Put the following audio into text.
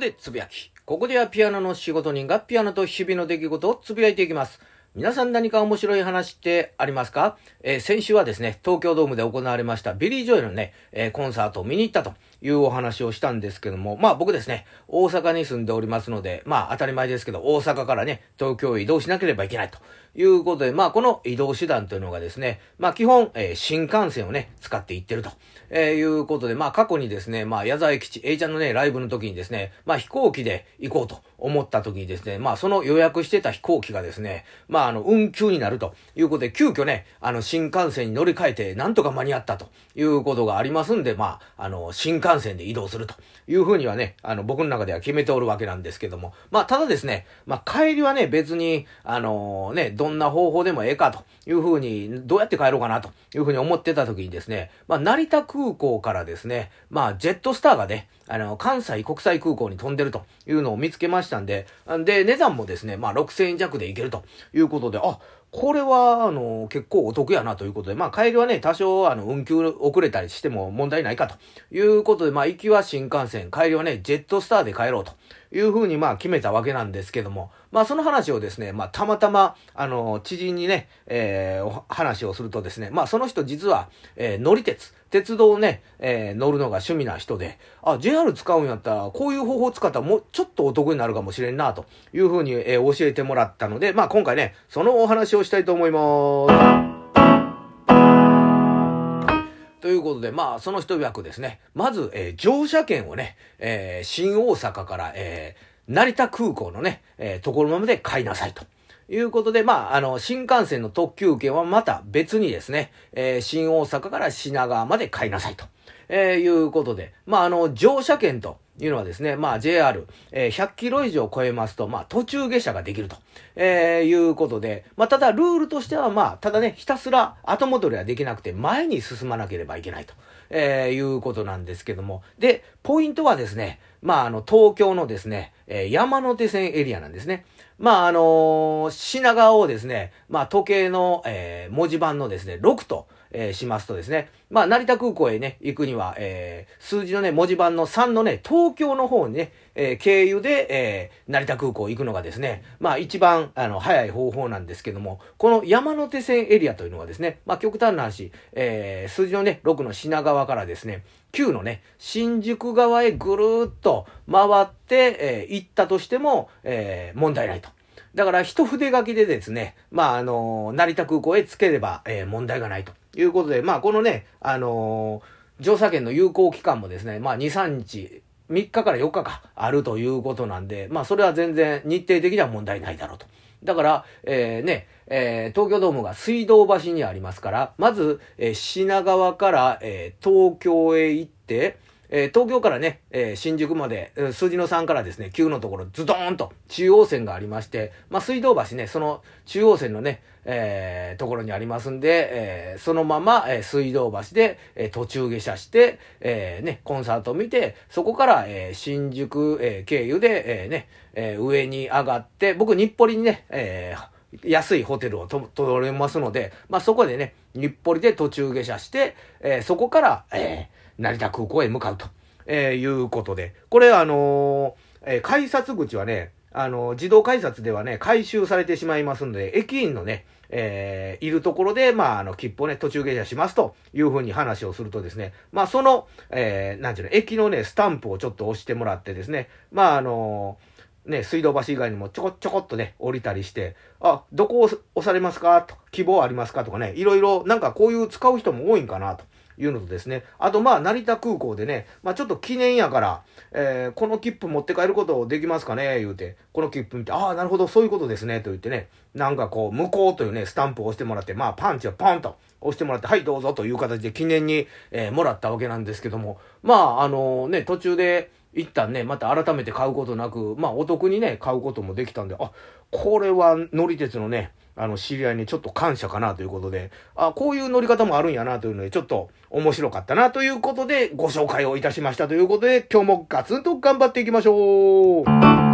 でつぶやき。ここではピアノの仕事人がピアノと日々の出来事をつぶやいていきます。皆さん何か面白い話ってありますか、えー、先週はですね、東京ドームで行われましたビリー・ジョエルのね、えー、コンサートを見に行ったというお話をしたんですけども、まあ僕ですね、大阪に住んでおりますので、まあ当たり前ですけど、大阪からね、東京へ移動しなければいけないということで、まあこの移動手段というのがですね、まあ基本、えー、新幹線をね、使って行ってると、えいうことで、まあ過去にですね、まあ矢沢永吉、A ちゃんのね、ライブの時にですね、まあ飛行機で行こうと思った時にですね、まあその予約してた飛行機がですね、まああの運休になるということで、急遽ね、あの新幹線に乗り換えてなんとか間に合ったということがありますんで、まあ、あの、新幹線で移動するというふうにはね、あの、僕の中では決めておるわけなんですけども、まあ、ただですね、まあ、帰りはね、別に、あのね、どんな方法でもええかというふうに、どうやって帰ろうかなというふうに思ってた時にですね、まあ、成田空港からですね、まあ、ジェットスターがね、あの、関西国際空港に飛んでるというのを見つけましたんで、で、値段もですね、まあ、6000円弱で行けるということで、あ、これは、あの、結構お得やなということで、まあ、帰りはね、多少、あの、運休遅れたりしても問題ないかということで、まあ、行きは新幹線、帰りはね、ジェットスターで帰ろうというふうに、まあ、決めたわけなんですけども、まあ、その話をですね、まあ、たまたま、あの、知人にね、えー、話をするとですね、まあ、その人実は、えー、乗り鉄、鉄道をね、えー、乗るのが趣味な人で、あ、JR 使うんやったら、こういう方法を使ったらもうちょっとお得になるかもしれんな、というふうに、えー、教えてもらったので、まあ今回ね、そのお話をしたいと思います。いうことで、まあ、その一役ですね。まず、えー、乗車券をね、えー、新大阪から、えー、成田空港のね、えー、ところまで買いなさいと。いうことで、まあ、あの、新幹線の特急券はまた別にですね、えー、新大阪から品川まで買いなさいと、えー、いうことで、まあ、あの、乗車券というのはですね、まあ、JR、えー、100キロ以上超えますと、まあ、途中下車ができると、えー、いうことで、まあ、ただ、ルールとしては、まあ、ただね、ひたすら後戻りはできなくて、前に進まなければいけないと、えー、いうことなんですけども、で、ポイントはですね、まあ、あの、東京のですね、えー、山手線エリアなんですね。まあ、あのー、品川をですね、まあ、時計の、えー、文字盤のですね、6と、えー、しますとですね、まあ、成田空港へね、行くには、えー、数字のね、文字盤の3のね、東京の方にね、えー、経由で、え、成田空港行くのがですね、まあ、一番、あの、早い方法なんですけども、この山手線エリアというのはですね、まあ、極端な話、え、数字のね、6の品川からですね、9のね、新宿側へぐるーっと回って、え、行ったとしても、え、問題ないと。だから一筆書きでですね、まあ、あの、成田空港へ着ければ、え、問題がないと。いうことで、まあ、このね、あのー、乗車券の有効期間もですね、まあ、2、3日、3日から4日かあるということなんで、まあ、それは全然日程的には問題ないだろうと。だから、えー、ね、えー、東京ドームが水道橋にありますから、まず、えー、品川から、えー、東京へ行って、えー、東京からね、えー、新宿まで、数字の3からですね、9のところ、ズドーンと中央線がありまして、まあ、水道橋ね、その中央線のね、えー、ところにありますんで、えー、そのまま、えー、水道橋で、えー、途中下車して、えー、ね、コンサートを見て、そこから、えー、新宿、えー、経由で、えー、ね、えー、上に上がって、僕、日暮里にね、えー、安いホテルをと、取れますので、まあ、そこでね、日暮里で途中下車して、えー、そこから、えー、成田空港へ向かうと、えー、いうことで、これあのー、えー、改札口はね、あのー、自動改札ではね、回収されてしまいますので、駅員のね、えー、いるところで、まあ、あの、切符をね、途中下車しますというふうに話をするとですね、まあ、その、えー、なんていうの、駅のね、スタンプをちょっと押してもらってですね、まあ、あのー、ね、水道橋以外にもちょこちょこっとね、降りたりして、あ、どこを押されますか？と、希望ありますか？とかね、いろいろ、なんかこういう使う人も多いんかなと。いうのとですね、あとまあ、成田空港でね、まあちょっと記念やから、えー、この切符持って帰ることできますかね？言うて、この切符見て、ああ、なるほど、そういうことですね、と言ってね、なんかこう、向こうというね、スタンプを押してもらって、まあパンチをポンと押してもらって、はいどうぞという形で記念に、えー、もらったわけなんですけども、まあ、あの、ね、途中で、一旦ね、また改めて買うことなく、まあお得にね、買うこともできたんで、あ、これは乗り鉄のね、あの、知り合いにちょっと感謝かなということで、あ、こういう乗り方もあるんやなというので、ちょっと面白かったなということで、ご紹介をいたしましたということで、今日もガツンと頑張っていきましょう。